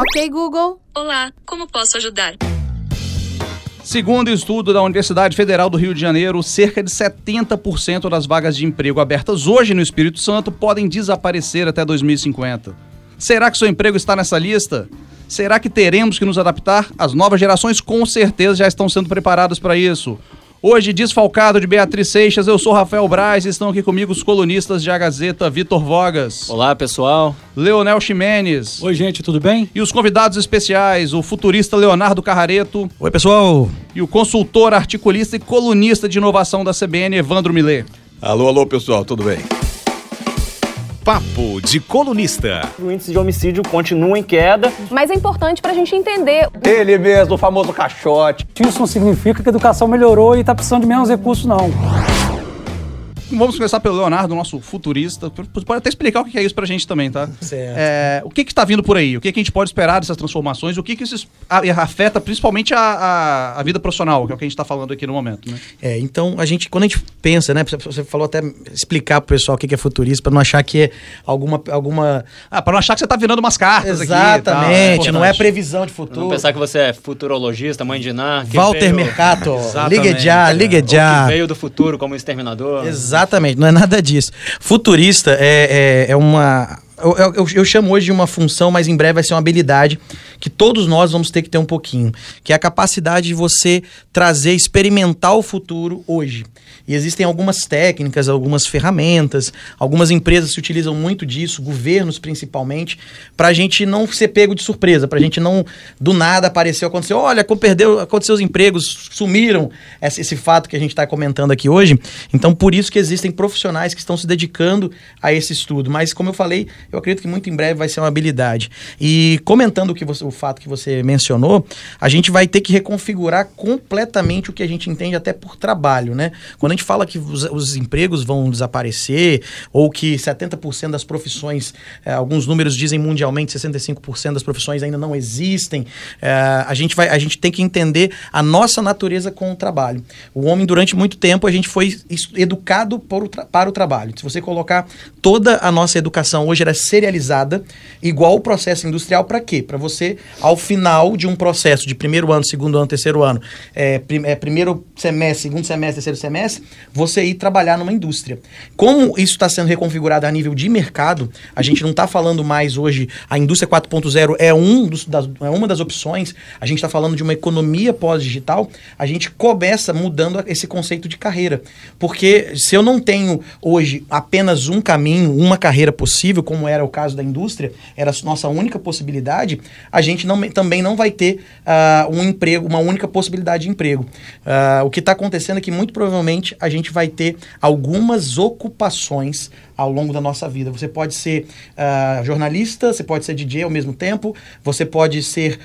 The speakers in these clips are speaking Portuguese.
Ok, Google. Olá, como posso ajudar? Segundo estudo da Universidade Federal do Rio de Janeiro, cerca de 70% das vagas de emprego abertas hoje no Espírito Santo podem desaparecer até 2050. Será que seu emprego está nessa lista? Será que teremos que nos adaptar? As novas gerações com certeza já estão sendo preparadas para isso. Hoje, desfalcado de Beatriz Seixas, eu sou Rafael Braz e estão aqui comigo os colunistas de A Gazeta, Vitor Vogas. Olá, pessoal. Leonel Ximenes. Oi, gente, tudo bem? E os convidados especiais, o futurista Leonardo Carrareto. Oi, pessoal. E o consultor, articulista e colunista de inovação da CBN, Evandro Millet. Alô, alô, pessoal, tudo bem? Papo de colunista. O índice de homicídio continua em queda. Mas é importante para a gente entender. Ele mesmo, o famoso caixote. Isso não significa que a educação melhorou e está precisando de menos recursos, não. Vamos começar pelo Leonardo, nosso futurista. Pode até explicar o que é isso pra gente também, tá? Certo. É, o que que tá vindo por aí? O que, que a gente pode esperar dessas transformações? O que que isso afeta principalmente a, a, a vida profissional, que é o que a gente tá falando aqui no momento, né? É, então a gente, quando a gente pensa, né? Você falou até explicar pro pessoal o que é futurista, pra não achar que é alguma. alguma... Ah, pra não achar que você tá virando umas cartas Exatamente, aqui, é não é previsão de futuro. Não pensar que você é futurologista, mãe de Ná. Walter veio... Mercato, liga já, liga já. que veio do futuro como exterminador. Exatamente. Exatamente, não é nada disso. Futurista é, é, é uma. Eu, eu, eu, chamo hoje de uma função, mas em breve vai ser uma habilidade que todos nós vamos ter que ter um pouquinho, que é a capacidade de você trazer, experimentar o futuro hoje. E existem algumas técnicas, algumas ferramentas, algumas empresas se utilizam muito disso, governos principalmente, para a gente não ser pego de surpresa, para a gente não do nada apareceu, aconteceu, olha, perdeu, aconteceu os empregos, sumiram esse, esse fato que a gente está comentando aqui hoje. Então, por isso que existem profissionais que estão se dedicando a esse estudo. Mas, como eu falei, eu acredito que muito em breve vai ser uma habilidade. E comentando o, que você, o fato que você mencionou, a gente vai ter que reconfigurar completamente o que a gente entende até por trabalho, né? Quando a gente fala que os, os empregos vão desaparecer, ou que 70% das profissões, eh, alguns números dizem mundialmente 65% das profissões ainda não existem, eh, a, gente vai, a gente tem que entender a nossa natureza com o trabalho. O homem, durante muito tempo, a gente foi educado o para o trabalho. Se você colocar toda a nossa educação hoje era serializada, igual o processo industrial, para quê? Para você, ao final de um processo de primeiro ano, segundo ano, terceiro ano, é, prim, é, primeiro semestre, segundo semestre, terceiro semestre, você ir trabalhar numa indústria. Como isso está sendo reconfigurado a nível de mercado, a gente não está falando mais hoje, a indústria 4.0 é, um é uma das opções, a gente está falando de uma economia pós-digital, a gente começa mudando esse conceito de carreira. Porque se eu não tenho hoje apenas um caminho, uma carreira possível, como era o caso da indústria, era a nossa única possibilidade, a gente não, também não vai ter uh, um emprego, uma única possibilidade de emprego. Uh, o que está acontecendo é que muito provavelmente a gente vai ter algumas ocupações ao longo da nossa vida. Você pode ser uh, jornalista, você pode ser DJ ao mesmo tempo, você pode ser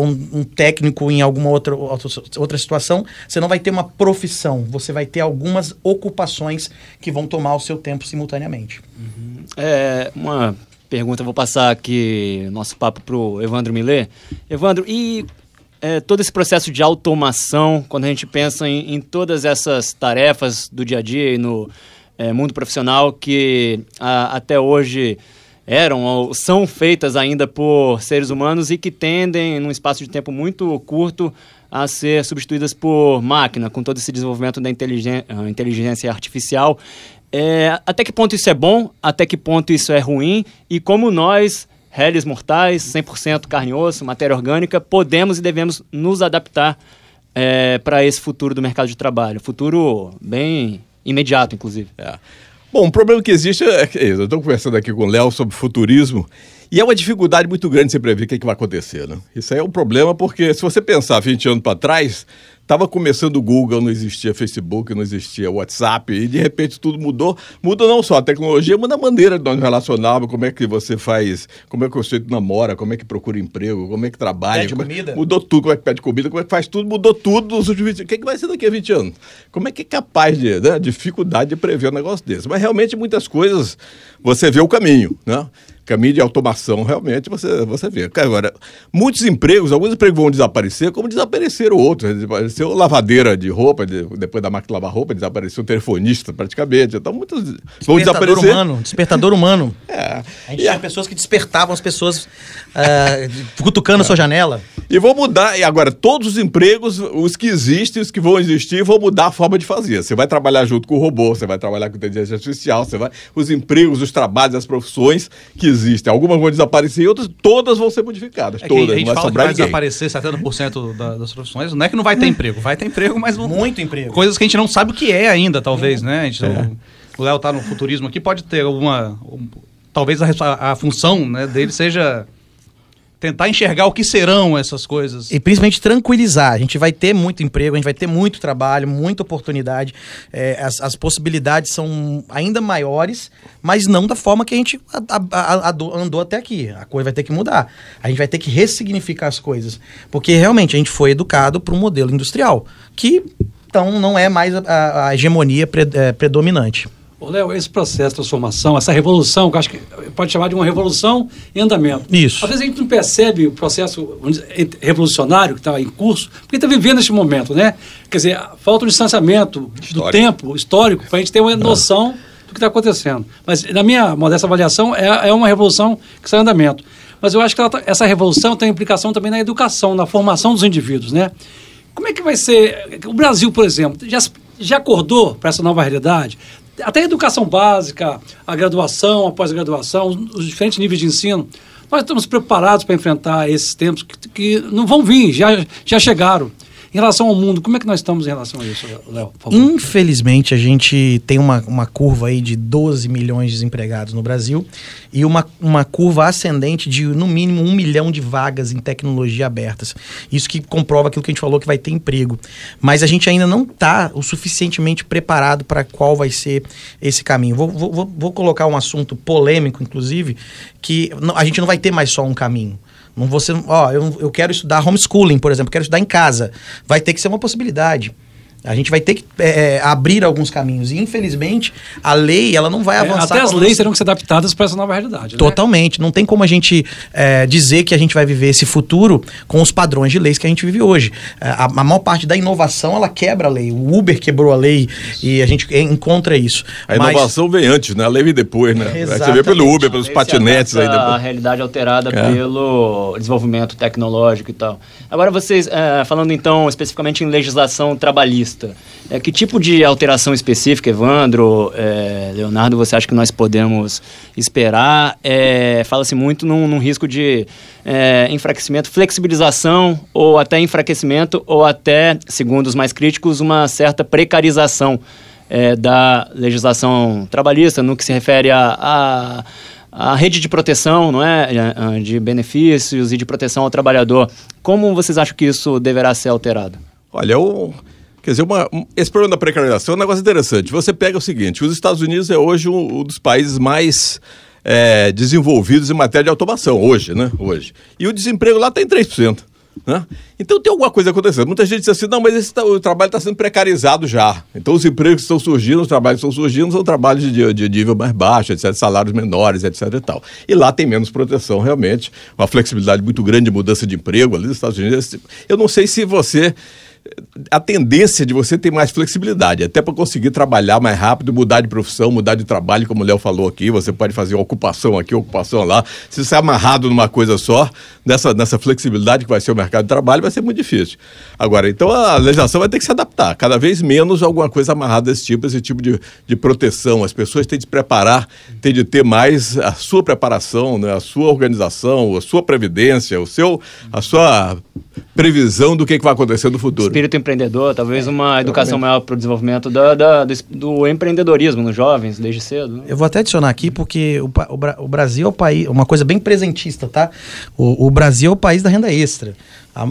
um, um, técnico em alguma outra, outra situação. Você não vai ter uma profissão, você vai ter algumas ocupações que vão tomar o seu tempo simultaneamente. Uhum. É, uma pergunta, vou passar aqui nosso papo para o Evandro Millet. Evandro, e é, todo esse processo de automação, quando a gente pensa em, em todas essas tarefas do dia a dia e no é, mundo profissional que a, até hoje eram ou são feitas ainda por seres humanos e que tendem, num espaço de tempo muito curto, a ser substituídas por máquina, com todo esse desenvolvimento da inteligência, inteligência artificial. É, até que ponto isso é bom? Até que ponto isso é ruim? E como nós réis mortais, 100% carne e osso, matéria orgânica, podemos e devemos nos adaptar é, para esse futuro do mercado de trabalho. Futuro bem imediato, inclusive. É. Bom, o problema que existe é que eu estou conversando aqui com o Léo sobre futurismo e é uma dificuldade muito grande você prever o que, é que vai acontecer. Né? Isso aí é um problema porque se você pensar 20 anos para trás, Estava começando o Google, não existia Facebook, não existia WhatsApp, e de repente tudo mudou. Muda não só a tecnologia, mas a maneira de nós relacionarmos, como é que você faz, como é que você namora, como é que procura emprego, como é que trabalha. Pede comida. Mudou tudo, como é que pede comida, como é que faz tudo, mudou tudo nos últimos 20 O que, é que vai ser daqui a 20 anos? Como é que é capaz de, né, dificuldade de prever um negócio desse? Mas realmente muitas coisas você vê o caminho, né? Caminho de automação, realmente você, você vê. Agora, muitos empregos, alguns empregos vão desaparecer, como desapareceram outros. Desapareceu lavadeira de roupa, de, depois da máquina de lavar roupa, desapareceu telefonista praticamente. Então, muitos vão Despertador desaparecer. humano, despertador humano. É. A gente E tinha a- pessoas que despertavam as pessoas ah, cutucando a sua janela. E vão mudar, e agora, todos os empregos, os que existem, os que vão existir, vão mudar a forma de fazer. Você vai trabalhar junto com o robô, você vai trabalhar com inteligência artificial, você vai. Os empregos, os trabalhos, as profissões que existem. Algumas vão desaparecer e outras, todas vão ser modificadas. É que todas, a gente não vai fala que vai ninguém. desaparecer 70% da- das profissões. Não é que não vai ter emprego, vai ter emprego, mas não, Muito emprego. coisas que a gente não sabe o que é ainda, talvez, né? A gente, o- O Léo tá no futurismo aqui, pode ter alguma. um- talvez a, a função né, dele seja tentar enxergar o que serão essas coisas. E principalmente tranquilizar. A gente vai ter muito emprego, a gente vai ter muito trabalho, muita oportunidade. É, as, as possibilidades são ainda maiores, mas não da forma que a gente a- a- a- andou até aqui. A coisa vai ter que mudar. A gente vai ter que ressignificar as coisas. Porque realmente a gente foi educado para um modelo industrial, que então não é mais a hegemonia pre- é, predominante. Ô, Léo, esse processo de transformação, essa revolução, que eu acho que pode chamar de uma revolução em andamento. Isso. Às vezes a gente não percebe o processo revolucionário que está em curso, porque está vivendo este momento, né? Quer dizer, falta um distanciamento do Histórico. tempo histórico para a gente ter uma noção do que está acontecendo. Mas, na minha modesta avaliação, é, é uma revolução que está em andamento. Mas eu acho que tá- essa revolução tem implicação também na educação, na formação dos indivíduos, né? Como é que vai ser? O Brasil, por exemplo, já, já acordou para essa nova realidade? Até a educação básica, a graduação, a pós-graduação, os, diferentes níveis de ensino. Nós estamos preparados para enfrentar esses tempos que, que não vão vir, já, já chegaram. Em relação ao mundo, como é que nós estamos em relação a isso, Léo? Infelizmente, a gente tem uma, uma curva aí de 12 milhões de desempregados no Brasil e uma, uma curva ascendente de, no mínimo, um milhão de vagas em tecnologia abertas. Isso que comprova aquilo que a gente falou que vai ter emprego. Mas a gente ainda não está o suficientemente preparado para qual vai ser esse caminho. Vou, vou, vou- colocar um assunto polêmico, inclusive, que a gente não vai ter mais só um caminho. Não você, ó, eu, eu quero estudar homeschooling, por exemplo, quero estudar em casa. Vai ter que ser uma possibilidade. A gente vai ter que é, é, abrir alguns caminhos. E, infelizmente, a lei ela não vai É, avançar. até as leis terão que ser adaptadas para essa nova realidade. né? Totalmente. Não tem como a gente é, dizer que a gente vai viver esse futuro com os padrões de leis que a gente vive hoje. É, A, a maior parte da inovação, ela quebra a lei. O Uber quebrou a lei e a gente encontra isso. A Mas- inovação vem antes, né? A lei vem depois, né? Aí Você vê Exatamente. pelo Uber, pelos patinetes aí depois. A realidade alterada É. pelo desenvolvimento tecnológico e tal. Agora, vocês, é, falando então especificamente em legislação trabalhista, é, que tipo de alteração específica, Evandro, é, Leonardo, você acha que nós podemos esperar? É, Fala-se muito num, num risco de é, enfraquecimento, flexibilização, ou até enfraquecimento, ou até, segundo os mais críticos, uma certa precarização é, da legislação trabalhista no que se refere a, a, a rede de proteção, não é, de benefícios e de proteção ao trabalhador. Como vocês acham que isso deverá ser alterado? Olha, o, quer dizer, uma- um- esse problema da precarização é um negócio interessante. Você pega o seguinte: os Estados Unidos é hoje um, um dos países mais é, desenvolvidos em matéria de automação, hoje, né? Hoje. E o desemprego lá está em 3%. Né? Então tem alguma coisa acontecendo. Muita gente diz assim, não, mas esse tá- o trabalho está sendo precarizado já. Então os empregos que estão surgindo, os trabalhos que estão surgindo são trabalhos de, de nível mais baixo, etc., salários menores, etc. e tal. E lá tem menos proteção, realmente, uma flexibilidade muito grande de mudança de emprego ali nos Estados Unidos. Eu não sei se você a tendência de você ter mais flexibilidade, até para conseguir trabalhar mais rápido, mudar de profissão, mudar de trabalho, como o Léo falou aqui, você pode fazer ocupação aqui, ocupação lá. Se você é amarrado numa coisa só, nessa, nessa flexibilidade que vai ser o mercado de trabalho, vai ser muito difícil. Agora, então a legislação vai ter que se adaptar, cada vez menos alguma coisa amarrada desse tipo, esse tipo de, de proteção. As pessoas têm de se preparar, têm de ter mais a sua preparação, né, a sua organização, a sua previdência, o seu, a sua previsão do que, que vai acontecer no futuro. Espírito empreendedor, talvez uma educação maior para o desenvolvimento da, da- do, do empreendedorismo nos jovens, desde cedo. né? Eu vou até adicionar aqui, porque o, o o Brasil é o país, uma coisa bem presentista, tá? O, o Brasil é o país da renda extra.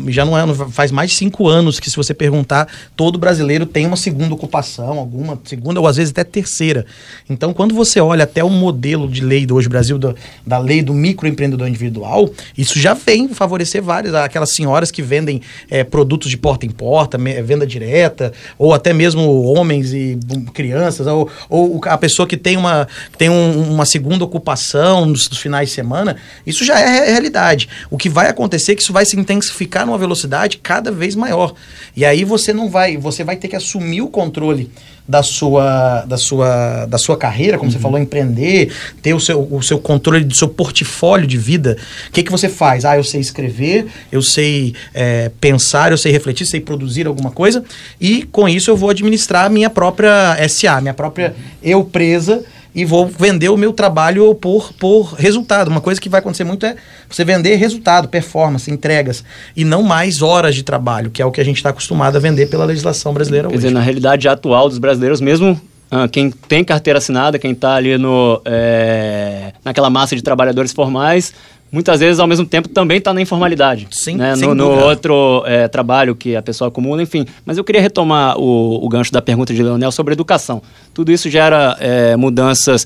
Já não é, faz mais de cinco anos que se você perguntar, todo brasileiro tem uma segunda ocupação, alguma segunda ou às vezes até terceira. Então, quando você olha até o modelo de lei do hoje Brasil, da, da lei do microempreendedor individual, isso já vem favorecer várias, aquelas senhoras que vendem eh, produtos de porta em porta, me- venda direta, ou até mesmo homens e hum, crianças, ou, ou a pessoa que tem uma, tem um- uma segunda ocupação nos, nos finais de semana, isso já é re- realidade. O que vai acontecer é que isso vai se intensificar numa velocidade cada vez maior. E aí você não vai, você vai ter que assumir o controle da sua, da sua, da sua carreira, como você falou, empreender, ter o seu, o seu controle do seu portfólio de vida. O que, que você faz? Ah, eu sei escrever, eu sei é, pensar, eu sei refletir, sei produzir alguma coisa, e com isso eu vou administrar a minha própria SA, minha própria eu presa, e vou vender o meu trabalho por, por resultado. Uma coisa que vai acontecer muito é você vender resultado, performance, entregas, e não mais horas de trabalho, que é o que a gente está acostumado a vender pela legislação brasileira Quer hoje. dizer, na realidade atual dos brasileiros, mesmo ah, quem tem carteira assinada, quem está ali no, é, naquela massa de trabalhadores formais, muitas vezes, ao mesmo tempo, também está na informalidade. Sim, né? no, no outro é, trabalho que a pessoa acumula, enfim. Mas eu queria retomar o, o gancho da pergunta de Leonel sobre educação. Tudo isso gera é, mudanças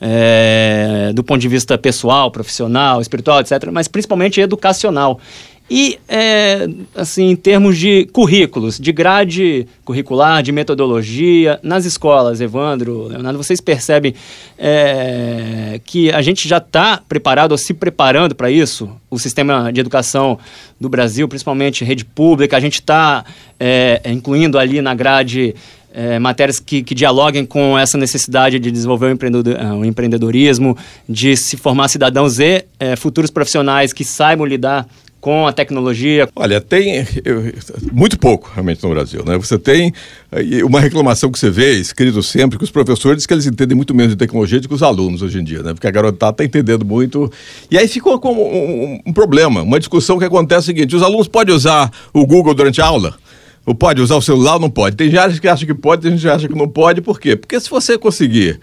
é, do ponto de vista pessoal, profissional, espiritual, etc., mas principalmente educacional. E, é, assim, em termos de currículos, de grade curricular, de metodologia, nas escolas, Evandro, Leonardo, vocês percebem é, que a gente já está preparado ou se preparando para isso? O sistema de educação do Brasil, principalmente rede pública, a gente está é, incluindo ali na grade é, matérias que, que dialoguem com essa necessidade de desenvolver o, empreendedor, ah, o empreendedorismo, de se formar cidadãos e é, futuros profissionais que saibam lidar com a tecnologia. Olha, tem muito pouco realmente no Brasil, né? Você tem uma reclamação que você vê escrito sempre que os professores dizem que eles entendem muito menos de tecnologia do que os alunos hoje em dia, né? Porque a garotada está entendendo muito. E aí ficou com um, um- problema, uma discussão que acontece o seguinte: os alunos podem usar o Google durante a aula? Ou pode usar o celular ou não pode? Tem gente que acha que pode, tem gente que acha que não pode. Por quê? Porque se você conseguir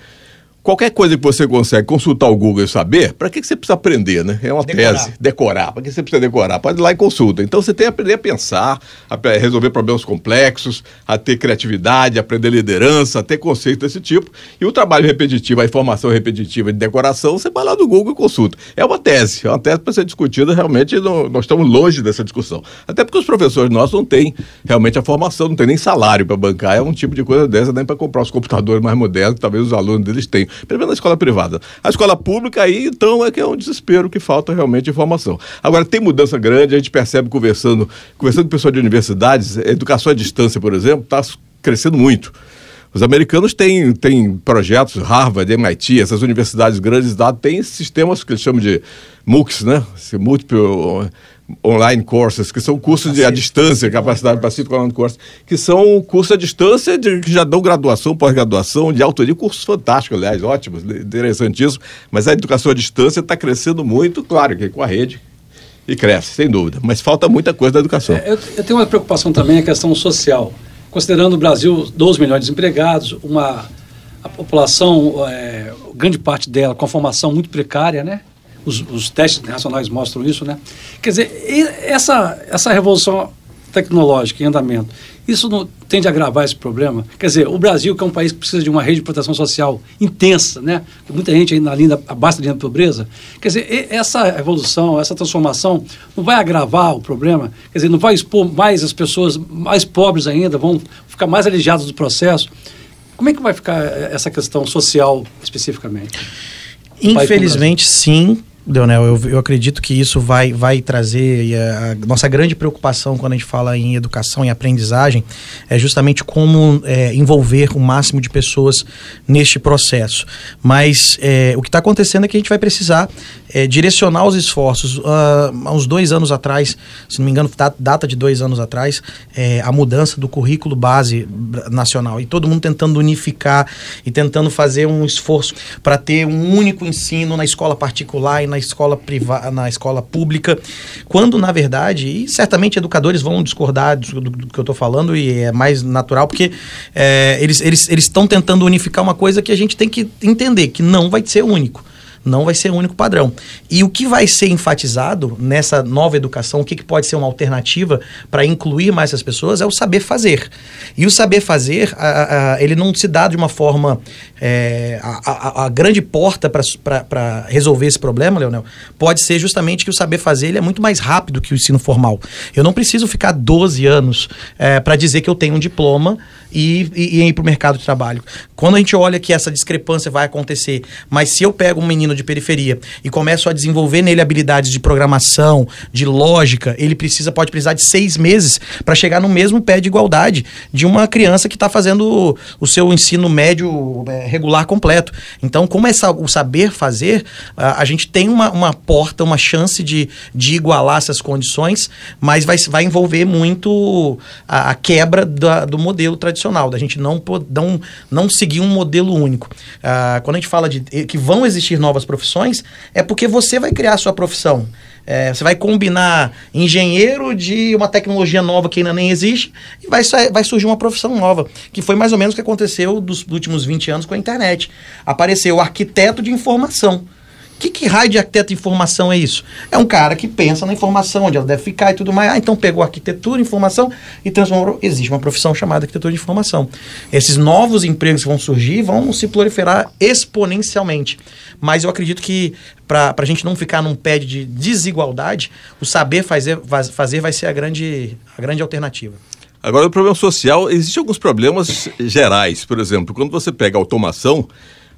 Qualquer coisa que você consegue consultar o Google e saber, para que, que você precisa aprender, né? É uma Decorar. tese. Decorar. Para que você precisa decorar? Pode ir lá e consulta. Então você tem que aprender a pensar, a resolver problemas complexos, a ter criatividade, a aprender liderança, a ter conceito desse tipo. E o trabalho repetitivo, a informação repetitiva de decoração, você vai lá no Google e consulta. É uma tese. É uma tese para ser discutida. Realmente, não- nós estamos longe dessa discussão. Até porque os professores nossos não têm realmente a formação, não tem nem salário para bancar. É um tipo de coisa dessa, nem para comprar os computadores mais modernos que talvez os alunos deles tenham. Pelo menos na escola privada. A escola pública aí, então, é que é um desespero que falta realmente informação. Agora, tem mudança grande, a gente percebe conversando, conversando com pessoas de universidades, educação à distância, por exemplo, está crescendo muito. Os americanos têm, têm projetos, Harvard, MIT, essas universidades grandes têm sistemas que eles chamam de MOOCs, né? Esse Multiple Online Courses, que são cursos de, à distância, capacidade pacífica online courses, que são cursos à distância de, que já dão graduação, pós-graduação, de alto nível, cursos fantásticos, aliás, ótimos, interessantíssimos, mas a educação à distância está crescendo muito, claro, que com a rede, e cresce, sem dúvida, mas falta muita coisa da educação. É, eu, eu tenho uma preocupação também a questão social. Considerando o Brasil 12 milhões de desempregados, uma a população, é, grande parte dela com formação muito precária, né? Os, os testes internacionais mostram isso, né? Quer dizer, essa, essa revolução tecnológica em andamento, isso não tende a agravar esse problema? Quer dizer, o Brasil, que é um país que precisa de uma rede de proteção social intensa, né? Muita gente ainda na linha, abaixo da linha da pobreza. Quer dizer, essa evolução, essa transformação não vai agravar o problema? Quer dizer, não vai expor mais as pessoas mais pobres ainda, vão ficar mais alijadas do processo? Como é que vai ficar essa questão social especificamente? Infelizmente, sim. Leonel, eu, eu acredito que isso vai, vai trazer a, a nossa grande preocupação quando a gente fala em educação e aprendizagem é justamente como é, envolver o máximo de pessoas neste processo. Mas é, o que está acontecendo é que a gente vai precisar é, direcionar os esforços. Ah, há uns dois anos atrás, se não me engano, da- data de dois anos atrás, é, a mudança do currículo base nacional e todo mundo tentando unificar e tentando fazer um esforço para ter um único ensino na escola particular e na escola privada, na escola pública, quando na verdade, e certamente educadores vão discordar do, do- do que eu estou falando e é mais natural porque é, eles eles eles estão tentando unificar uma coisa que a gente tem que entender que não vai ser único. Não vai ser o único padrão. E o que vai ser enfatizado nessa nova educação, o que, que pode ser uma alternativa para incluir mais essas pessoas, é o saber fazer. E o saber fazer, a, a, ele não se dá de uma forma. É, a, a, grande porta para resolver esse problema, Leonel, pode ser justamente que o saber fazer ele é muito mais rápido que o ensino formal. Eu não preciso ficar 12 anos é, para dizer que eu tenho um diploma e, e, e ir para o mercado de trabalho. Quando a gente olha que essa discrepância vai acontecer, mas se eu pego um menino de periferia e começo a desenvolver nele habilidades de programação, de lógica, ele precisa pode precisar de seis meses para chegar no mesmo pé de igualdade de uma criança que está fazendo o seu ensino médio é, regular completo. Então, como essa, o saber fazer, a, gente tem uma, uma porta, uma chance de, de igualar essas condições, mas vai, vai envolver muito a, a quebra da, do modelo tradicional tradicional, da gente não, não, não seguir um modelo único. Ah, quando a gente fala de que vão existir novas profissões, é porque você vai criar a sua profissão. É, você vai combinar engenheiro de uma tecnologia nova que ainda nem existe e vai, vai surgir uma profissão nova, que foi mais ou menos o que aconteceu dos últimos 20 anos com a internet. Apareceu o arquiteto de informação que, que raio de arquiteto de informação é isso? É um cara que pensa na informação, onde ela deve ficar e tudo mais. Ah, então pegou arquitetura, informação e transformou. Existe uma profissão chamada arquitetura de informação. Esses novos empregos que vão surgir vão se proliferar exponencialmente. Mas eu acredito que para a gente não ficar num pé de desigualdade, o saber fazer, fazer vai ser a grande, a grande alternativa. Agora, o problema social, existem alguns problemas gerais. Por exemplo, quando você pega automação,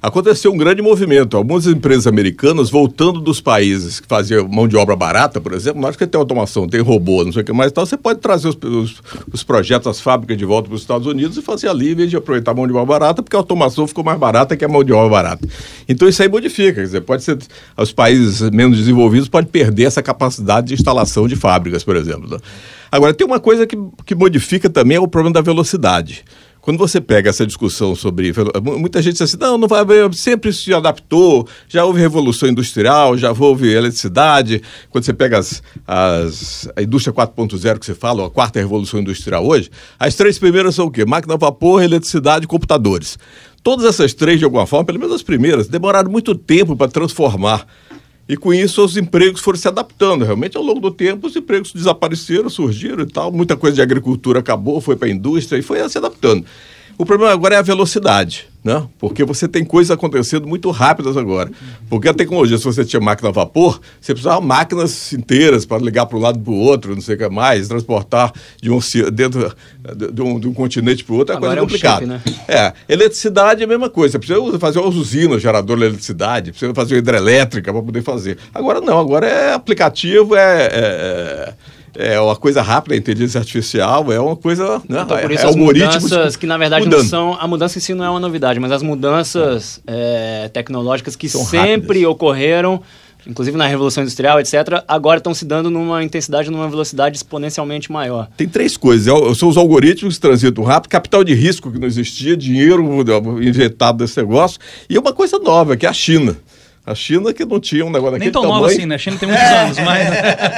aconteceu um grande movimento. Algumas empresas americanas voltando dos países que faziam mão de obra barata, por exemplo, acho que tem automação, tem robô, não sei o que mais tal, você pode trazer os, os, os projetos, as fábricas de volta para os Estados Unidos e fazer ali, em vez de aproveitar a mão de obra barata, porque a automação ficou mais barata que a mão de obra barata. Então isso aí modifica, quer dizer, pode ser, os países menos desenvolvidos podem perder essa capacidade de instalação de fábricas, por exemplo. Né? Agora, tem uma coisa que, que modifica também, é o problema da velocidade. Quando você pega essa discussão sobre. Muita gente diz assim: não, não vai haver, sempre se adaptou, já houve revolução industrial, já houve eletricidade. Quando você pega as, as, a indústria 4.0 que você fala, a quarta revolução industrial hoje, as três primeiras são o quê? Máquina a vapor, eletricidade e computadores. Todas essas três, de alguma forma, pelo menos as primeiras, demoraram muito tempo para transformar e com isso os empregos foram se adaptando. Realmente, ao longo do tempo, os empregos desapareceram, surgiram e tal. Muita coisa de agricultura acabou, foi para a indústria e foi se adaptando. O problema agora é a velocidade, né? Porque você tem coisas acontecendo muito rápidas agora. Porque a tecnologia, se você tinha máquina a vapor, você precisava máquinas inteiras para ligar para um lado para o outro, não sei o que mais, transportar de um, dentro de um, de um continente para o outro é agora coisa complicada. É, um chip, né? é, eletricidade é a mesma coisa. Você precisa fazer uma usina, gerador de eletricidade, precisa fazer uma hidrelétrica para poder fazer. Agora não, agora é aplicativo, é, é é uma coisa rápida, a inteligência artificial é uma coisa. Né? Então, por isso é, as mudanças que na verdade mudando. não são. A mudança em si não é uma novidade, mas as mudanças é, tecnológicas que são sempre rápidas. ocorreram, inclusive na Revolução Industrial, etc., agora estão se dando numa intensidade, numa velocidade exponencialmente maior. Tem três coisas. É são os algoritmos que transitam rápido, capital de risco que não existia, dinheiro injetado desse negócio, e uma coisa nova, que é a China. A China que não tinha um negócio daquele Nem tão tamanho. nova assim, né? A China tem muitos é. anos, mas...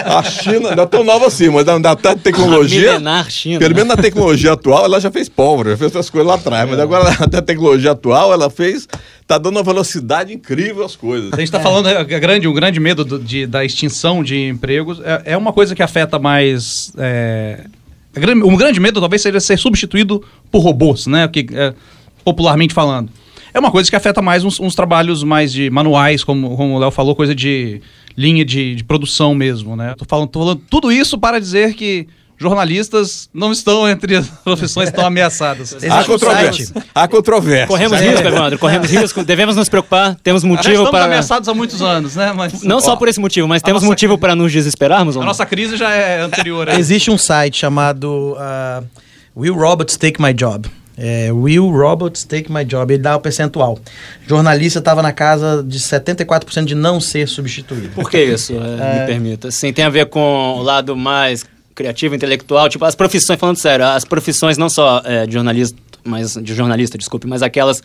A China não é tão nova assim, mas na, na tecnologia... Milenar China. Pelo menos na tecnologia atual, ela já fez pólvora, já fez essas coisas lá atrás. É. Mas agora, na tecnologia atual, ela fez... Tá dando uma velocidade incrível às coisas. A gente está é. falando, é, grande, um grande medo do, de, da extinção de empregos. É, é uma coisa que afeta mais... É, um grande medo talvez seja ser substituído por robôs, né? Que, é, popularmente falando é uma coisa que afeta mais uns, uns trabalhos mais de manuais, como, como o Léo falou, coisa de linha de, de produção mesmo, né? Tô falando, tô falando tudo isso para dizer que jornalistas não estão entre as profissões tão ameaçadas. Há controvérsia. Há controvérsia. Corremos é. risco, Evandro. Corremos risco. Devemos nos preocupar. Temos motivo estamos para. ameaçados há muitos anos, né? Mas... Não só por esse motivo, mas temos motivo para nos desesperarmos? A nossa crise já é anterior. Existe um site chamado uh, Will Robots Take My Job? É, Will Robots Take My Job, ele dá o percentual. Jornalista estava na casa de 74% de não ser substituído. Por que isso? É, me permita. Sim, tem a ver com o lado mais criativo, intelectual, tipo as profissões, falando sério, as profissões não só é, de jornalista, mas de jornalista, desculpe, mas aquelas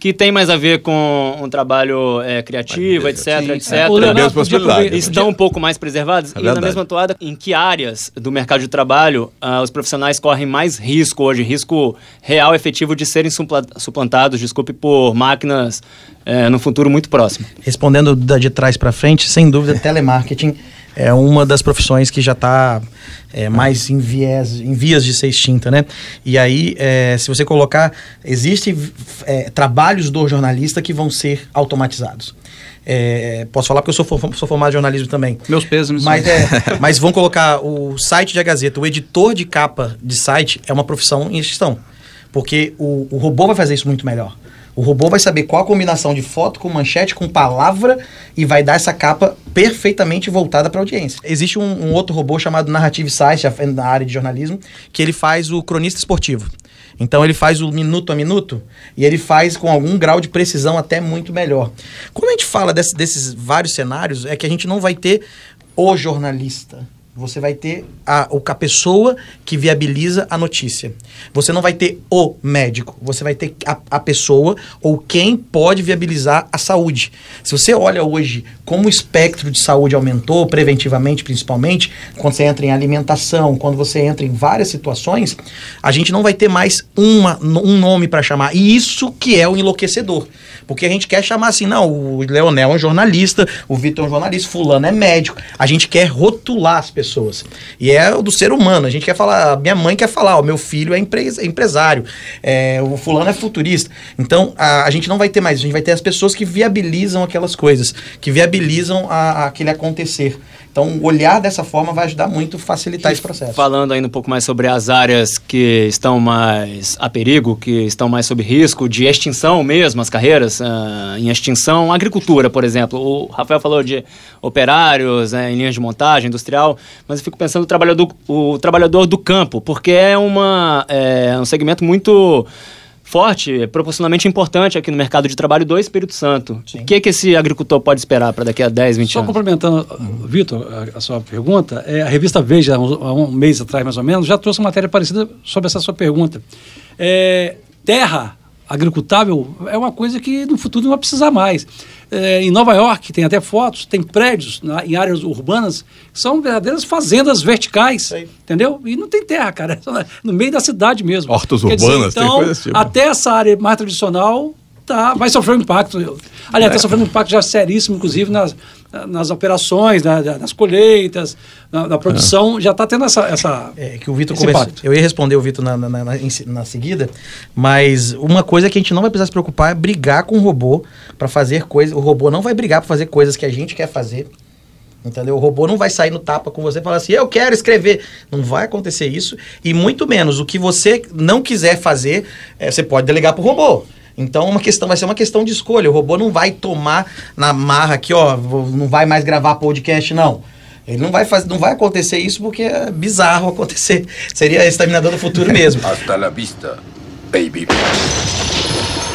que tem mais a ver com um trabalho é, criativo, etc, Sim. etc. É, Leonardo podia Estão um pouco mais preservados? É e na mesma toada, em que áreas do mercado de trabalho ah, os profissionais correm mais risco hoje, risco real, efetivo de serem supla- suplantados, desculpe, por máquinas eh, no futuro muito próximo? Respondendo da de trás para frente, sem dúvida, telemarketing é uma das profissões que já está mais em, viés, em vias de ser extinta, né? E aí, é, se você colocar, existem é, trabalhos do jornalista que vão ser automatizados. É, posso falar porque eu sou, for- sou formado em jornalismo também. Meus pesos. Mas, é, mas vão colocar o site de A Gazeta, o editor de capa de site é uma profissão em extinção. Porque o, o robô vai fazer isso muito melhor. O robô vai saber qual a combinação de foto com manchete, com palavra e vai dar essa capa perfeitamente voltada para a audiência. Existe um, um outro robô chamado Narrative já na área de jornalismo, que ele faz o cronista esportivo. Então ele faz o minuto a minuto e ele faz com algum grau de precisão até muito melhor. Quando a gente fala desse- desses vários cenários, é que a gente não vai ter o jornalista. Você vai ter a, a pessoa que viabiliza a notícia. Você não vai ter o médico. Você vai ter a, a pessoa ou quem pode viabilizar a saúde. Se você olha hoje como o espectro de saúde aumentou, preventivamente principalmente, quando você entra em alimentação, quando você entra em várias situações, a gente não vai ter mais uma, um nome para chamar. E isso que é o enlouquecedor. Porque a gente quer chamar assim, não, o Leonel é um jornalista, o Vitor é um jornalista, fulano é médico. A gente quer rotular as pessoas. E é o do ser humano. A gente quer falar, minha mãe quer falar, o meu filho é é empresário, é, o fulano é futurista. Então, a, a gente não vai ter mais, a gente vai ter as pessoas que viabilizam aquelas coisas, que viabilizam a- a aquele acontecer. Então, olhar dessa forma vai ajudar muito a facilitar esse processo. Falando ainda um pouco mais sobre as áreas que estão mais a perigo, que estão mais sob risco de extinção mesmo, as carreiras ah, em extinção, agricultura, por exemplo. O Rafael falou de operários né, em linhas de montagem industrial, mas eu fico pensando no trabalhador, o trabalhador do campo, porque é, uma, é um segmento muito forte, proporcionalmente importante aqui no mercado de trabalho do Espírito Santo. O que, que esse agricultor pode esperar para daqui a 10, 20 Só anos? complementando, Vitor, a, a sua pergunta, é, a revista Veja, há um, um mês atrás mais ou menos, já trouxe uma matéria parecida sobre essa sua pergunta. É, terra agricultável é uma coisa que no futuro não vai precisar mais. É, em Nova York tem até fotos, tem prédios na- em áreas urbanas que são verdadeiras fazendas verticais, entendeu? E não tem terra, cara, é no meio da cidade mesmo. Hortas Quer dizer, urbanas, tem então, coisa tipo. até essa área mais tradicional tá, vai sofrer um impacto. Aliás, está sofrendo um impacto já seríssimo, inclusive nas, nas operações, na- na- nas colheitas, na, na produção, já está tendo essa, essa É, que o Vitor começou. Eu ia responder o Vitor na, na, na, na seguida, mas uma coisa que a gente não vai precisar se preocupar é brigar com o robô para fazer coisas. O robô não vai brigar para fazer coisas que a gente quer fazer. Entendeu? O robô não vai sair no tapa com você e falar assim, eu quero escrever. Não vai acontecer isso. E muito menos, o que você não quiser fazer, é, você pode delegar para o robô. Então uma questão, vai ser uma questão de escolha. O robô não vai tomar na marra aqui, ó, não vai mais gravar podcast, não. Ele não vai fazer, não vai acontecer isso porque é bizarro acontecer. Seria exterminador do futuro mesmo. Hasta la vista, baby.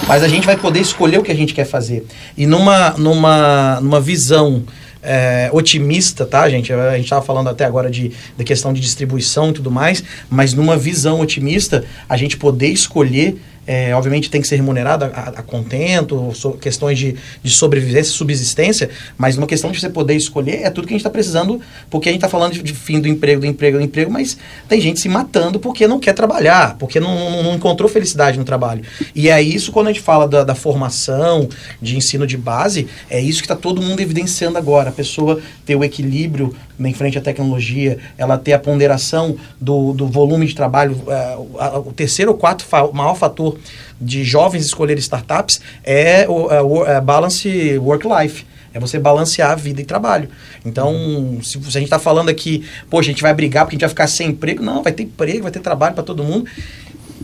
Mas a gente vai poder escolher o que a gente quer fazer. E numa, numa, numa visão é, otimista, tá, gente? A gente estava falando até agora de, da questão de distribuição e tudo mais, mas numa visão otimista, a gente poder escolher. É, obviamente tem que ser remunerado a, a- contento, so- questões de, de sobrevivência, subsistência, mas uma questão de você poder escolher é tudo que a gente está precisando, porque a gente está falando de, de fim do emprego, do emprego, do emprego, mas tem gente se matando porque não quer trabalhar, porque não, não- não encontrou felicidade no trabalho. E é isso quando a gente fala da, da formação, de ensino de base, é isso que está todo mundo evidenciando agora. A pessoa ter o equilíbrio em frente à tecnologia, ela ter a ponderação do, do volume de trabalho. é, o- a- o terceiro ou quarto fa- maior fator de jovens escolherem startups é o é, é balance work-life. É você balancear a vida e trabalho. Então, se, se a gente está falando aqui, pô, a gente vai brigar porque a gente vai ficar sem emprego, não, vai ter emprego, vai ter trabalho para todo mundo.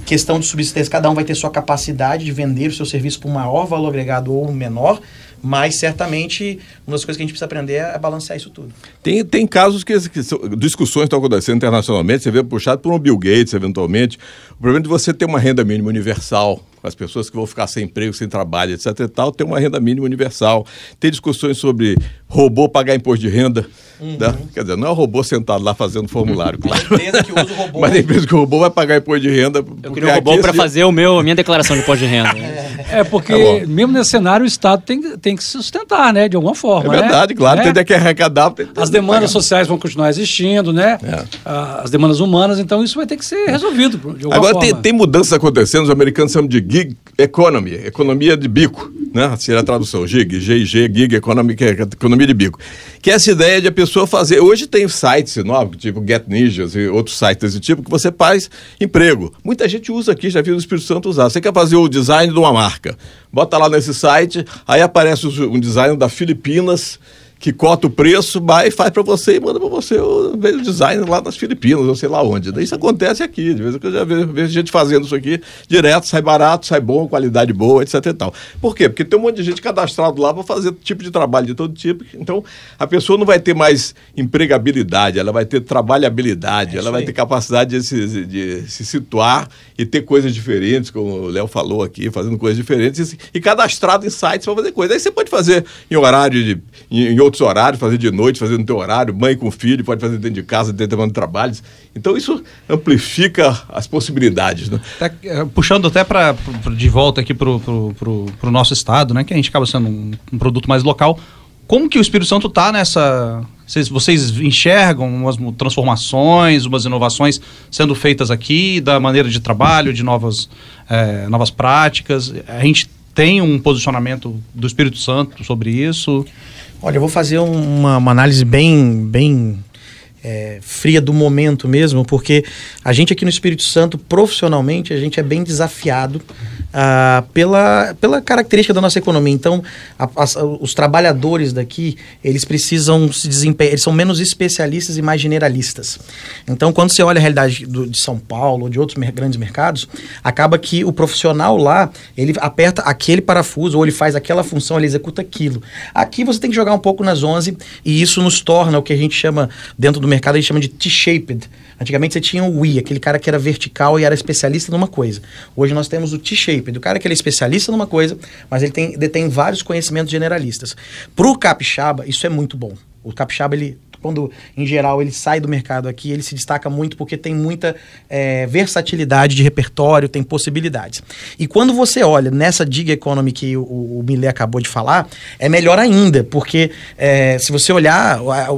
Questão de subsistência, cada um vai ter sua capacidade de vender o seu serviço por maior valor agregado ou menor, mas certamente uma das coisas que a gente precisa aprender é balancear isso tudo. Tem, tem casos que, que são- discussões estão acontecendo internacionalmente, você vê puxado por um Bill Gates, eventualmente. O problema é de você ter uma renda mínima universal as pessoas que vão ficar sem emprego, sem trabalho, etc. e tal, tem uma renda mínima universal. Tem discussões sobre robô pagar imposto de renda. Uhum. Né? Quer dizer, não é o robô sentado lá fazendo formulário, claro. A empresa que usa o robô. Mas a empresa que o robô vai pagar imposto de renda. Eu queria um robô aqui para esse- fazer o meu, a minha declaração de imposto de renda. É porque, Tá mesmo nesse cenário, o Estado tem, tem que se sustentar, né? De alguma É forma. né? verdade, claro. Né? Tem que arrecadar. Tem que As demandas sociais vão continuar existindo, né? É. Ah, As demandas humanas, então isso vai ter que ser resolvido de alguma Agora forma. tem, tem mudanças acontecendo, os americanos chamam de gig economy, economia de bico, né? Seria a tradução, gig, GIG, gig economy, que é economia de bico. Que é essa ideia de a pessoa fazer. Hoje tem sites novos, tipo Get Ninjas e outros sites desse tipo, que você faz emprego. Muita gente usa aqui, já viu o Espírito Santo usar. Você quer fazer o design de uma marca? Bota lá nesse site, aí aparece um design da Filipinas que cota o preço, vai e faz para você e manda para você o, design lá nas Filipinas, ou sei lá onde. Isso acontece aqui, de vez em quando eu já vejo, vejo gente fazendo isso aqui direto, sai barato, sai bom, qualidade boa, etc e tal. Por quê? Porque tem um monte de gente cadastrado lá para fazer tipo de trabalho de todo tipo, então a pessoa não vai ter mais empregabilidade, ela vai ter trabalhabilidade, ela vai ter capacidade de se, de se situar e ter coisas diferentes, como o Léo falou aqui, fazendo coisas diferentes e, e cadastrado em sites para fazer coisas. Aí você pode fazer em horário de, em, em outros horários, fazer de noite, fazer no teu horário, mãe com filho, pode fazer dentro de casa, dentro de trabalhos. Então isso amplifica as possibilidades, né? Até, eh, puxando até pra, pro- de volta aqui pro, pro nosso estado, né? Que a gente acaba sendo um, um produto mais local. Como que o Espírito Santo tá nessa. Vocês, vocês enxergam umas transformações, umas inovações sendo feitas aqui, da maneira de trabalho, de novas, eh, novas práticas? A gente tem um posicionamento do Espírito Santo sobre isso? Olha, eu vou fazer um- uma, uma análise bem, bem é, fria do momento mesmo, porque a gente aqui no Espírito Santo, profissionalmente, a gente é bem desafiado ah, pela, pela característica da nossa economia. Então, a- as- os trabalhadores daqui, eles precisam se desempenhar, eles são menos especialistas e mais generalistas. Então, quando você olha a realidade do- de São Paulo ou de outros mer- grandes mercados, acaba que o profissional lá, ele aperta aquele parafuso ou ele faz aquela função, ele executa aquilo. Aqui você tem que jogar um pouco nas 11 e isso nos torna o que a gente chama, dentro do mercado, a gente chama de T-shaped. Antigamente você tinha o Wii, aquele cara que era vertical e era especialista numa coisa. Hoje nós temos o T-shaped, o cara que ele é especialista numa coisa, mas ele tem, detém vários conhecimentos generalistas. Para o capixaba, isso é muito bom. O capixaba, ele quando em geral ele sai do mercado aqui, ele se destaca muito porque tem muita eh, versatilidade de repertório, tem possibilidades. E quando você olha nessa gig economy que o, o Millet acabou de falar, é melhor ainda, porque eh, se você olhar o,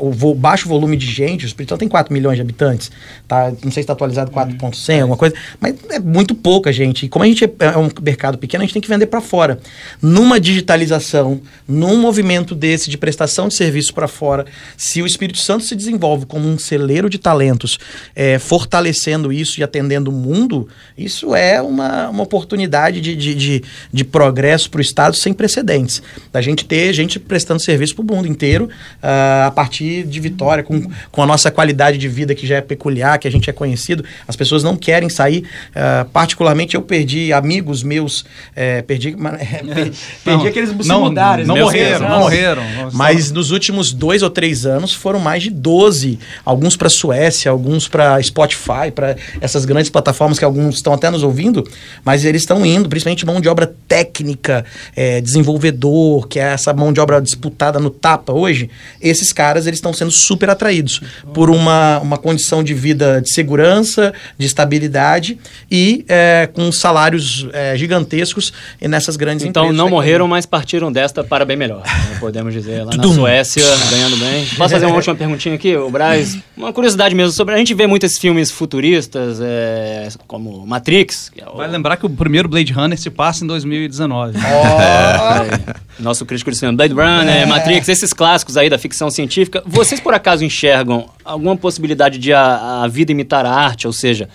o- o baixo volume de gente, o Espírito Santo tem 4 milhões de habitantes, tá? não sei se está atualizado 4.100, alguma coisa, mas é muito pouca gente. E como a gente é, é um mercado pequeno, a gente tem que vender para fora. Numa digitalização, num movimento desse de prestação de serviço para fora, se o Espírito Santo se desenvolve como um celeiro de talentos, é, fortalecendo isso e atendendo o mundo, isso é uma, uma oportunidade de, de, de, de progresso para o Estado sem precedentes. Da gente ter gente prestando serviço para o mundo inteiro ah, a partir de Vitória, com, com a nossa qualidade de vida que já é peculiar, que a gente é conhecido. As pessoas não querem sair. ah, particularmente, eu perdi amigos meus, eh, perdi, per- perdi Não, aqueles se não, mudaram, não meus morreram, irmãos. não morreram. Mas nos últimos dois ou três anos foram mais de 12. Alguns para Suécia, alguns para Spotify, para essas grandes plataformas que alguns estão até nos ouvindo, mas eles estão indo, principalmente mão de obra técnica, eh, desenvolvedor, que é essa mão de obra disputada no tapa hoje. Esses caras eles estão sendo super atraídos por uma, uma condição de vida de segurança, de estabilidade e eh, com salários eh, gigantescos nessas grandes Então empresas. não da morreram, mas partiram desta para bem melhor. né? Podemos dizer, lá na. Suécia, ganhando bem. Posso fazer uma última perguntinha aqui, o Braz? Uma curiosidade mesmo sobre. A gente vê muitos filmes futuristas, é, como Matrix. É o, Vai lembrar que o primeiro Blade Runner se passa em 2019. é, nosso crítico de cinema, Blade Runner, Matrix, esses clássicos aí da ficção científica. Vocês por acaso enxergam alguma possibilidade de a, a vida imitar a arte? Ou seja,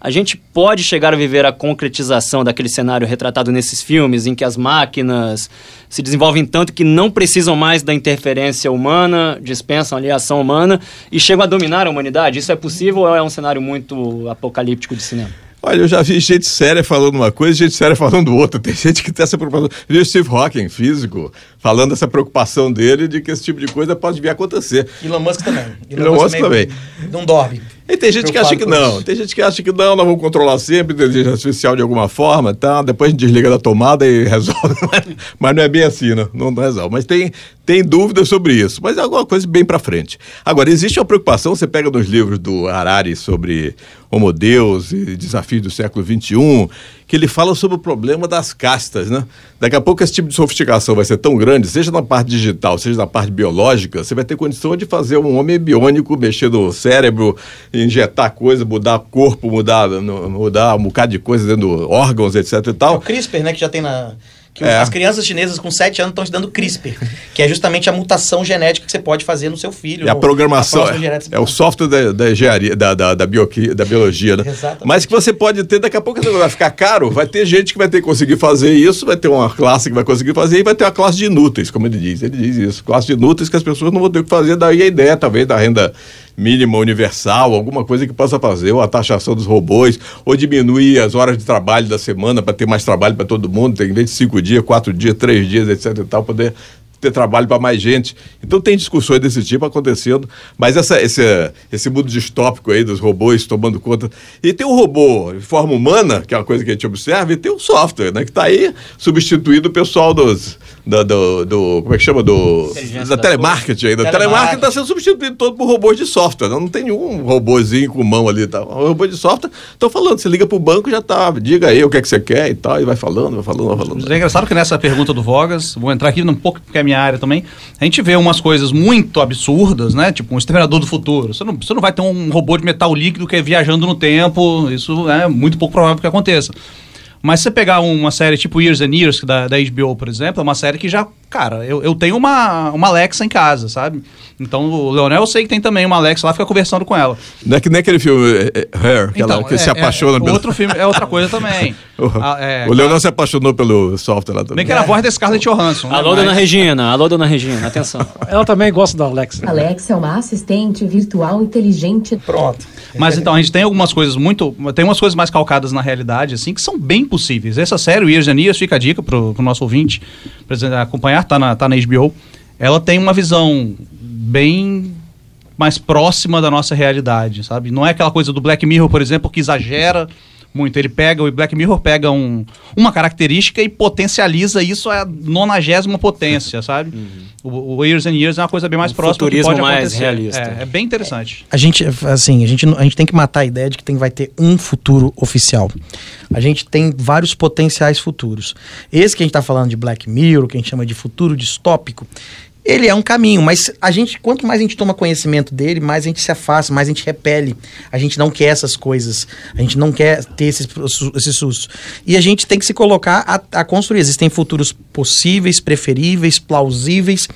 a gente pode chegar a viver a concretização daquele cenário retratado nesses filmes, em que as máquinas se desenvolvem tanto que não precisam mais da interferência humana, dispensam ali a ação humana e chegam a dominar a humanidade? Isso é possível ou é um cenário muito apocalíptico de cinema? Olha, eu já vi gente séria falando uma coisa e gente séria falando outra. Tem gente que tem essa preocupação. Vi o Steve Hawking, físico, falando essa preocupação dele de que esse tipo de coisa pode vir a acontecer. Elon Musk também. Elon Musk também. Não dorme. E tem gente que acha que não, tem gente que acha que não, nós vamos controlar sempre inteligência artificial de alguma forma, tá? depois a gente desliga da tomada e resolve. Mas não é bem assim, não, não resolve. Mas tem, tem dúvidas sobre isso, mas é alguma coisa bem para frente. Agora, existe uma preocupação, você pega nos livros do Harari sobre Homo Deus e desafios do século XXI, que ele fala sobre o problema das castas, né? Daqui a pouco esse tipo de sofisticação vai ser tão grande, seja na parte digital, seja na parte biológica, você vai ter condição de fazer um homem biônico, mexer no cérebro, injetar coisa, mudar corpo, mudar, mudar um bocado de coisa dentro órgãos, etc e tal. É o CRISPR, né, que já tem na que é. as crianças chinesas com 7 anos estão estudando CRISPR, que é justamente a mutação genética que você pode fazer no seu filho. E a programação, é, é o software da, da engenharia, da, da, da, bioqui, da biologia, né? Exatamente. Mas que você pode ter, daqui a pouco vai ficar caro, vai ter gente que vai ter que conseguir fazer isso, vai ter uma classe que vai conseguir fazer e vai ter uma classe de inúteis, como ele diz. Ele diz isso, classe de inúteis que as pessoas não vão ter que fazer, daí a ideia talvez da renda mínima universal, alguma coisa que possa fazer, ou a taxação dos robôs, ou diminuir as horas de trabalho da semana para ter mais trabalho para todo mundo, tem em vez de cinco dias, quatro dias, três dias, etc e tal, poder ter trabalho para mais gente. Então tem discussões desse tipo acontecendo, mas essa, esse, esse mundo distópico aí dos robôs tomando conta. E tem o robô de forma humana, que é uma coisa que a gente observa, e tem o software, né? Que está aí substituindo o pessoal dos. Do, do, do, como é que chama? Do, da, telemarketing aí. Da telemarketing está sendo substituído todo por robôs de software. Não, não tem nenhum robôzinho com mão ali tal. O robô de software, estou falando, você liga para o banco já tá, diga aí o que é que você quer e tal, e vai falando, vai falando, vai falando. É engraçado que nessa pergunta do Vogas, vou entrar aqui um pouco porque é minha área também, a gente vê umas coisas muito absurdas, né? Tipo um exterminador do futuro. Você não, você não vai ter um robô de metal líquido que é viajando no tempo, isso é muito pouco provável que aconteça. Mas se você pegar uma série tipo Years and Years, da, da HBO, por exemplo, é uma série que já, cara, eu, eu tenho uma, uma Alexa em casa, sabe? Então o Leonel eu sei que tem também uma Alexa lá, fica conversando com ela. Não é que nem aquele filme é, é, Hair, que, então, ela, que é, se apaixona é, pelo... Outro filme é outra coisa também. o, ah, é, o Leonel se apaixonou pelo software lá também. Bem que era a voz da Scarlett Johansson. Né? Alô, né? dona Regina, alô, dona Regina, atenção. ela também gosta da Alexa. Alexa é uma assistente virtual inteligente. Pronto. Mas então, a gente tem algumas coisas muito... Tem umas coisas mais calcadas na realidade, assim, que são bem possíveis. Essa série, o Years and Years, fica a dica pro, pro nosso ouvinte, pra acompanhar, tá na, tá na HBO. Ela tem uma visão bem mais próxima da nossa realidade, sabe? Não é aquela coisa do Black Mirror, por exemplo, que exagera muito. Ele pega, o Black Mirror pega um, uma característica e potencializa isso a nonagésima potência, sabe? Uhum. O, o, Years and Years é uma coisa bem mais um próxima que pode mais acontecer. realista. É, é, bem interessante. A gente, assim, a gente, a gente tem que matar a ideia de que tem, vai ter um futuro oficial. A gente tem vários potenciais futuros. Esse que a gente está falando de Black Mirror, que a gente chama de futuro distópico, ele é um caminho, mas a gente, quanto mais a gente toma conhecimento dele, mais a gente se afasta, mais a gente repele. A gente não quer essas coisas, a gente não quer ter esses, esses sustos. E a gente tem que se colocar a, a construir. Existem futuros possíveis, preferíveis, plausíveis,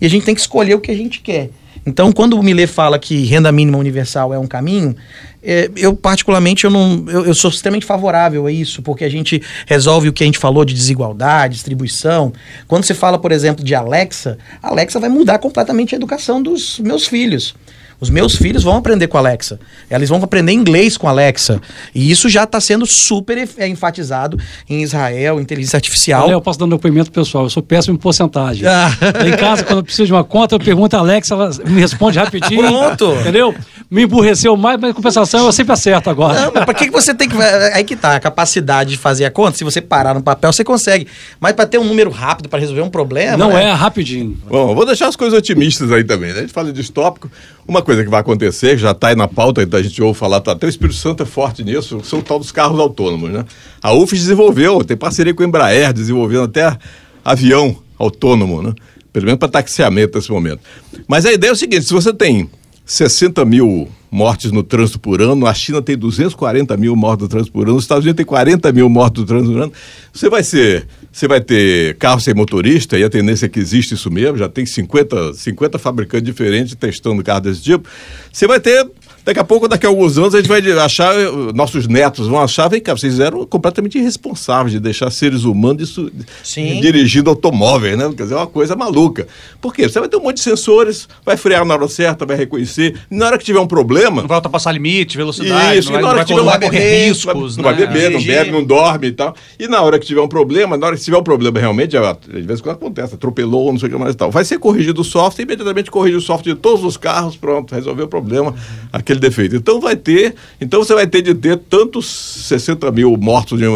e a gente tem que escolher o que a gente quer. Então, quando o Millet fala que renda mínima universal é um caminho, é, eu particularmente eu não eu, eu, sou extremamente favorável a isso porque a gente resolve o que a gente falou de desigualdade distribuição. Quando você fala por exemplo de Alexa Alexa vai mudar completamente a educação dos meus filhos os meus filhos vão aprender com a Alexa. Eles vão aprender inglês com a Alexa. E isso já está sendo super é, enfatizado em Israel, inteligência artificial. Olha, eu posso dar um depoimento pessoal. Eu sou péssimo em porcentagem. Ah. em casa, quando eu preciso de uma conta, eu pergunto a Alexa, ela me responde rapidinho. Pronto. Entendeu? Me emburreceu mais, mas em compensação eu sempre acerto agora. Não, mas para que, que você tem que. É, aí que tá, a capacidade de fazer a conta, se você parar no papel, você consegue. Mas para ter um número rápido para resolver um problema. Não né? é rapidinho. Bom, vou deixar as coisas otimistas aí também. Né? A gente fala de distópico. Uma coisa que vai acontecer, que já está aí na pauta, a gente ouve falar, tá, até o Espírito Santo é forte nisso, são o tal dos carros autônomos, né? A UFES desenvolveu, tem parceria com a Embraer, desenvolvendo até avião autônomo, né? Pelo menos para taxiamento nesse momento. Mas a ideia é o seguinte, se você tem 60 mil mortes no trânsito por ano, a China tem 240 mil mortes no trânsito por ano, os Estados Unidos tem 40 mil mortes no trânsito por ano, você vai ser, você vai ter carro sem motorista, e a tendência é que existe isso mesmo, já tem 50, 50 fabricantes diferentes testando carro desse tipo, você vai ter Daqui a pouco, daqui a alguns anos, a gente vai achar, nossos netos vão achar, vem cá, vocês eram completamente irresponsáveis de deixar seres humanos isso, dirigindo automóveis, né? Quer dizer, é uma coisa maluca. Por quê? Você vai ter um monte de sensores, vai frear na hora certa, vai reconhecer, na hora que tiver um problema... Não vai ultrapassar limite, velocidade, isso, não vai, na hora que tiver vai correr riscos, Não vai, né? beber, não bebe, não dorme e tal. E na hora que tiver um problema, na hora que tiver um problema realmente, às vezes quando acontece, atropelou, não sei o que mais e tal, vai ser corrigido o software, imediatamente corrige o software de todos os carros, pronto, resolveu o problema. Aquele aquele defeito. Então vai ter, então você vai ter de ter tantos 60 mil mortos de,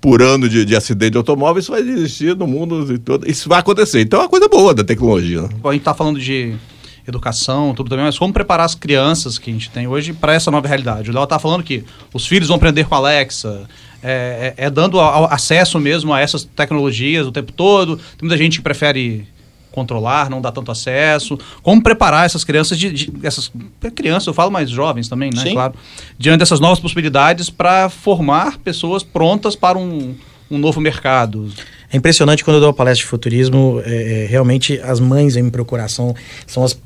por ano de, de acidente de automóvel, isso vai existir no mundo todo, isso vai acontecer. Então é uma coisa boa da tecnologia. Né? Bom, a gente está falando de educação, tudo também, mas como preparar as crianças que a gente tem hoje para essa nova realidade? O Léo está falando que os filhos vão aprender com a Alexa, é, é, é dando a, a acesso mesmo a essas tecnologias o tempo todo. Tem muita gente que prefere controlar, não dar tanto acesso. Como preparar essas crianças, de, de essas crianças, eu falo mais jovens também, né? Sim. Claro. Diante dessas novas possibilidades para formar pessoas prontas para um, um novo mercado. É impressionante quando eu dou a palestra de futurismo, é, é, realmente as mães vêm me procurar, são, são, as,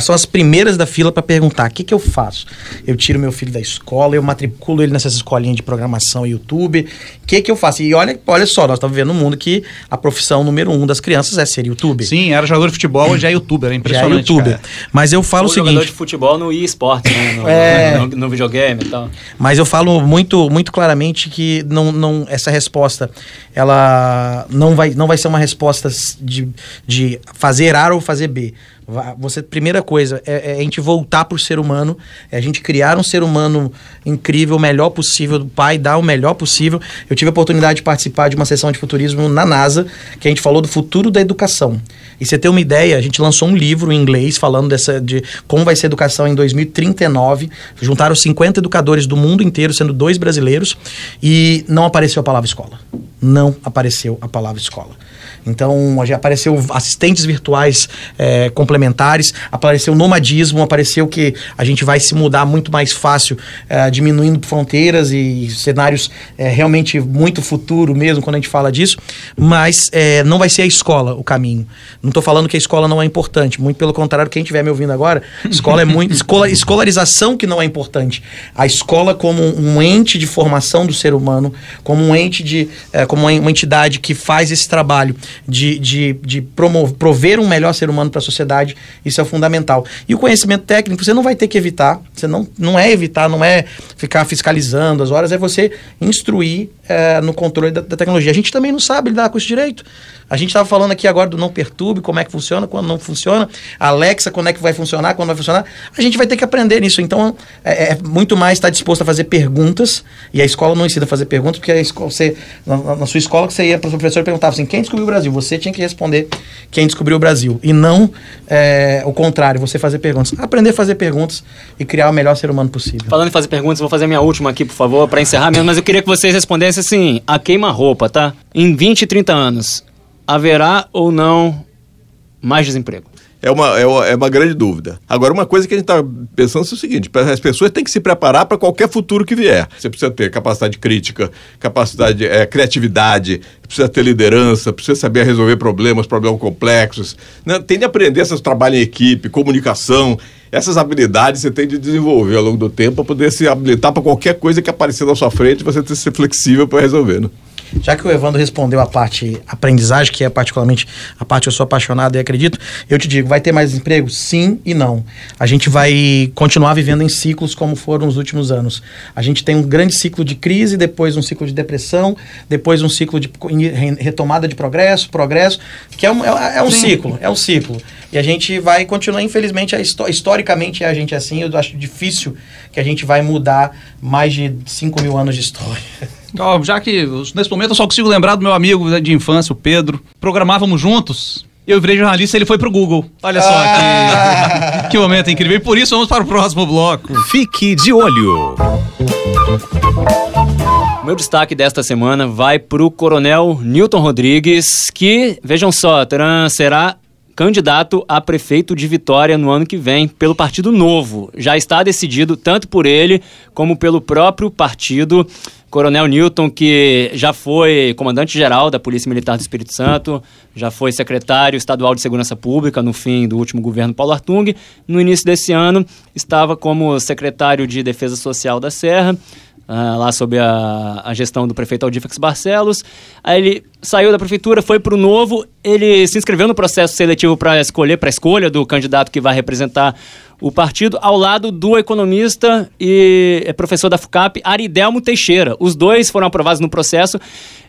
são as primeiras da fila para perguntar: o que, que eu faço? Eu tiro meu filho da escola, eu matriculo ele nessas escolinhas de programação YouTube, o que, que eu faço? E olha, olha só, nós estamos vivendo um mundo que a profissão número um das crianças é ser youtuber. Sim, era jogador de futebol, hoje é youtuber, é impressionante. Já é youtuber. Cara. Mas eu falo Ou o seguinte. jogador de futebol no eSport, né? No, É. no, no, no videogame e tal. Mas eu falo muito, muito claramente que não, não, essa resposta ela não vai, não vai ser uma resposta de, de fazer A ou fazer B. Você, primeira coisa, é, é a gente voltar para o ser humano, é a gente criar um ser humano incrível, o melhor possível, do pai dar o melhor possível. Eu tive a oportunidade de participar de uma sessão de futurismo na NASA, que a gente falou do futuro da educação. E você ter uma ideia, a gente lançou um livro em inglês falando dessa, de como vai ser a educação em 2039. Juntaram 50 educadores do mundo inteiro, sendo dois brasileiros, e não apareceu a palavra escola. Não apareceu a palavra escola. Então, já apareceu assistentes virtuais eh, complementares, apareceu nomadismo, apareceu que a gente vai se mudar muito mais fácil, eh, diminuindo fronteiras e cenários eh, realmente muito futuro mesmo quando a gente fala disso, mas eh, não vai ser a escola o caminho. Não estou falando que a escola não é importante, muito pelo contrário, quem estiver me ouvindo agora, escola é muito. Escola, escolarização que não é importante. A escola como um ente de formação do ser humano, como um ente de. eh, como uma entidade que faz esse trabalho de, de, de promover, prover um melhor ser humano para a sociedade, isso é fundamental. E o conhecimento técnico você não vai ter que evitar, você não, não é evitar, não é ficar fiscalizando as horas, é você instruir eh, no controle da, da tecnologia. A gente também não sabe lidar com isso direito. A gente estava falando aqui agora do não perturbe, como é que funciona, quando não funciona. Alexa, quando é que vai funcionar, quando vai funcionar. A gente vai ter que aprender nisso. Então, é, é muito mais estar disposto a fazer perguntas. E a escola não ensina a fazer perguntas, porque a escola, você, na, na sua escola, que você ia para o professor e perguntava assim: quem descobriu o Brasil? Você tinha que responder quem descobriu o Brasil. E não é, o contrário, você fazer perguntas. Aprender a fazer perguntas e criar o melhor ser humano possível. Falando em fazer perguntas, vou fazer a minha última aqui, por favor, para encerrar mesmo, mas eu queria que vocês respondessem assim, a queima-roupa, tá? Em 20, 30 anos, haverá ou não mais desemprego? É uma, é, uma, é uma grande dúvida. Agora, uma coisa que a gente está pensando é o seguinte: as pessoas têm que se preparar para qualquer futuro que vier. Você precisa ter capacidade crítica, capacidade, é, criatividade, precisa ter liderança, precisa saber resolver problemas, problemas complexos. Né? Tem de aprender esses trabalho em equipe, comunicação. Essas habilidades você tem de desenvolver ao longo do tempo para poder se habilitar para qualquer coisa que aparecer na sua frente, você ter que ser flexível para resolver. Né? Já que o Evandro respondeu a parte aprendizagem, que é particularmente a parte que eu sou apaixonado e acredito, eu te digo, vai ter mais emprego? Sim e não. A gente vai continuar vivendo em ciclos como foram os últimos anos. A gente tem um grande ciclo de crise, depois um ciclo de depressão, depois um ciclo de retomada de progresso, progresso, que é um, é, é um ciclo, é um ciclo. E a gente vai continuar, infelizmente, historicamente a gente é assim, eu acho difícil que a gente vai mudar mais de 5 mil anos de história. Então, já que nesse momento eu só consigo lembrar do meu amigo de infância, o Pedro. Programávamos juntos. Eu virei jornalista e ele foi pro Google. Olha só ah. que, que momento incrível. E por isso vamos para o próximo bloco. Fique de olho. Meu destaque desta semana vai pro Coronel Newton Rodrigues, que, vejam só, será candidato a prefeito de Vitória no ano que vem pelo Partido Novo. Já está decidido tanto por ele como pelo próprio partido. Coronel Newton, que já foi comandante-geral da Polícia Militar do Espírito Santo, já foi secretário estadual de Segurança Pública no fim do último governo Paulo Artung. No início desse ano, estava como secretário de Defesa Social da Serra, Uh, lá sob a, a, gestão do prefeito Aldífax Barcelos. Aí ele saiu da prefeitura, foi para o Novo, ele se inscreveu no processo seletivo para escolher, para escolha do candidato que vai representar o partido, ao lado do economista e professor da FUCAP, Aridelmo Teixeira. Os dois foram aprovados no processo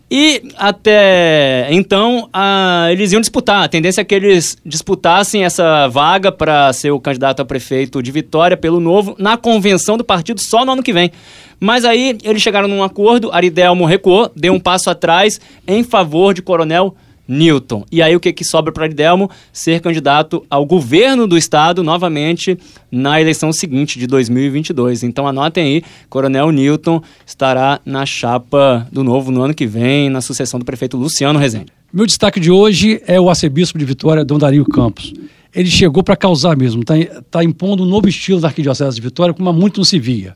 E até então, ah, eles iam disputar. A tendência é que eles disputassem essa vaga para ser o candidato a prefeito de Vitória pelo Novo na convenção do partido só no ano que vem. Mas aí eles chegaram num acordo, Aridelmo recuou, deu um passo atrás em favor de Coronel Newton. E aí o que, que sobra para Aridelmo? Ser candidato ao governo do estado novamente na eleição seguinte de 2022. Então anotem aí, Coronel Newton estará na chapa do novo no ano que vem, na sucessão do prefeito Luciano Rezende. Meu destaque de hoje é o arcebispo de Vitória, Dom Dario Campos. Ele chegou para causar mesmo, está tá impondo um novo estilo da Arquidiocese de Vitória, como há muito não se via.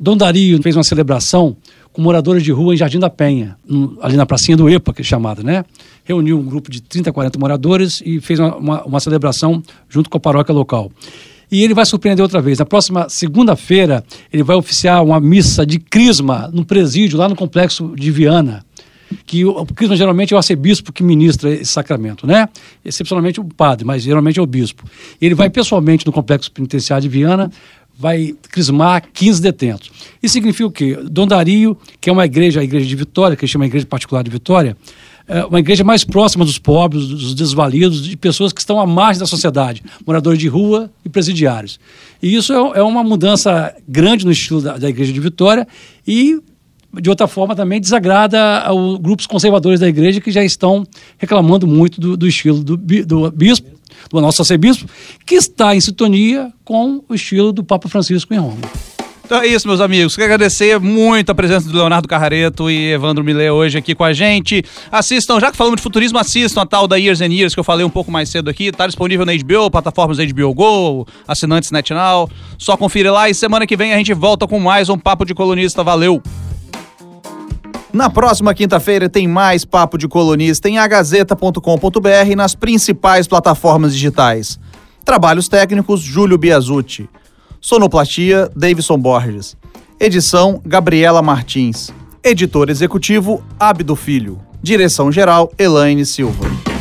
Dom Dario fez uma celebração com moradores de rua em Jardim da Penha, ali na pracinha do EPA, que é chamada, né? Reuniu um grupo de 30, 40 moradores e fez uma, uma, uma celebração junto com a paróquia local. E ele vai surpreender outra vez. Na próxima segunda-feira, ele vai oficiar uma missa de crisma no presídio, lá no complexo de Viana. Que o, o crisma geralmente é o arcebispo que ministra esse sacramento, né? Excepcionalmente o padre, mas geralmente é o bispo. Ele vai pessoalmente no complexo penitenciário de Viana vai crismar 15 detentos. Isso significa o quê? Dom Dario, que é uma igreja, a igreja de Vitória, que chama Igreja Particular de Vitória, é uma igreja mais próxima dos pobres, dos desvalidos, de pessoas que estão à margem da sociedade, moradores de rua e presidiários. E isso é, é uma mudança grande no estilo da, da igreja de Vitória e de outra forma também desagrada aos grupos conservadores da igreja que já estão reclamando muito do, do estilo do, do bispo do nosso arcebispo, que está em sintonia com o estilo do Papa Francisco em Roma. Então é isso, meus amigos. Quero agradecer muito a presença do Leonardo Carrareto e Evandro Millet hoje aqui com a gente. Assistam, já que falamos de futurismo, assistam a tal da Years and Years que eu falei um pouco mais cedo aqui. Tá disponível na HBO, plataformas HBO Go, assinantes NetNow. Só conferir lá e semana que vem a gente volta com mais um Papo de Colunista. Valeu! Na próxima quinta-feira tem mais Papo de Colunista em agazeta.com.br e nas principais plataformas digitais. Trabalhos técnicos Júlio Biasucci. Sonoplastia Davidson Borges. Edição Gabriela Martins. Editor executivo Abdo Filho. Direção geral Elaine Silva.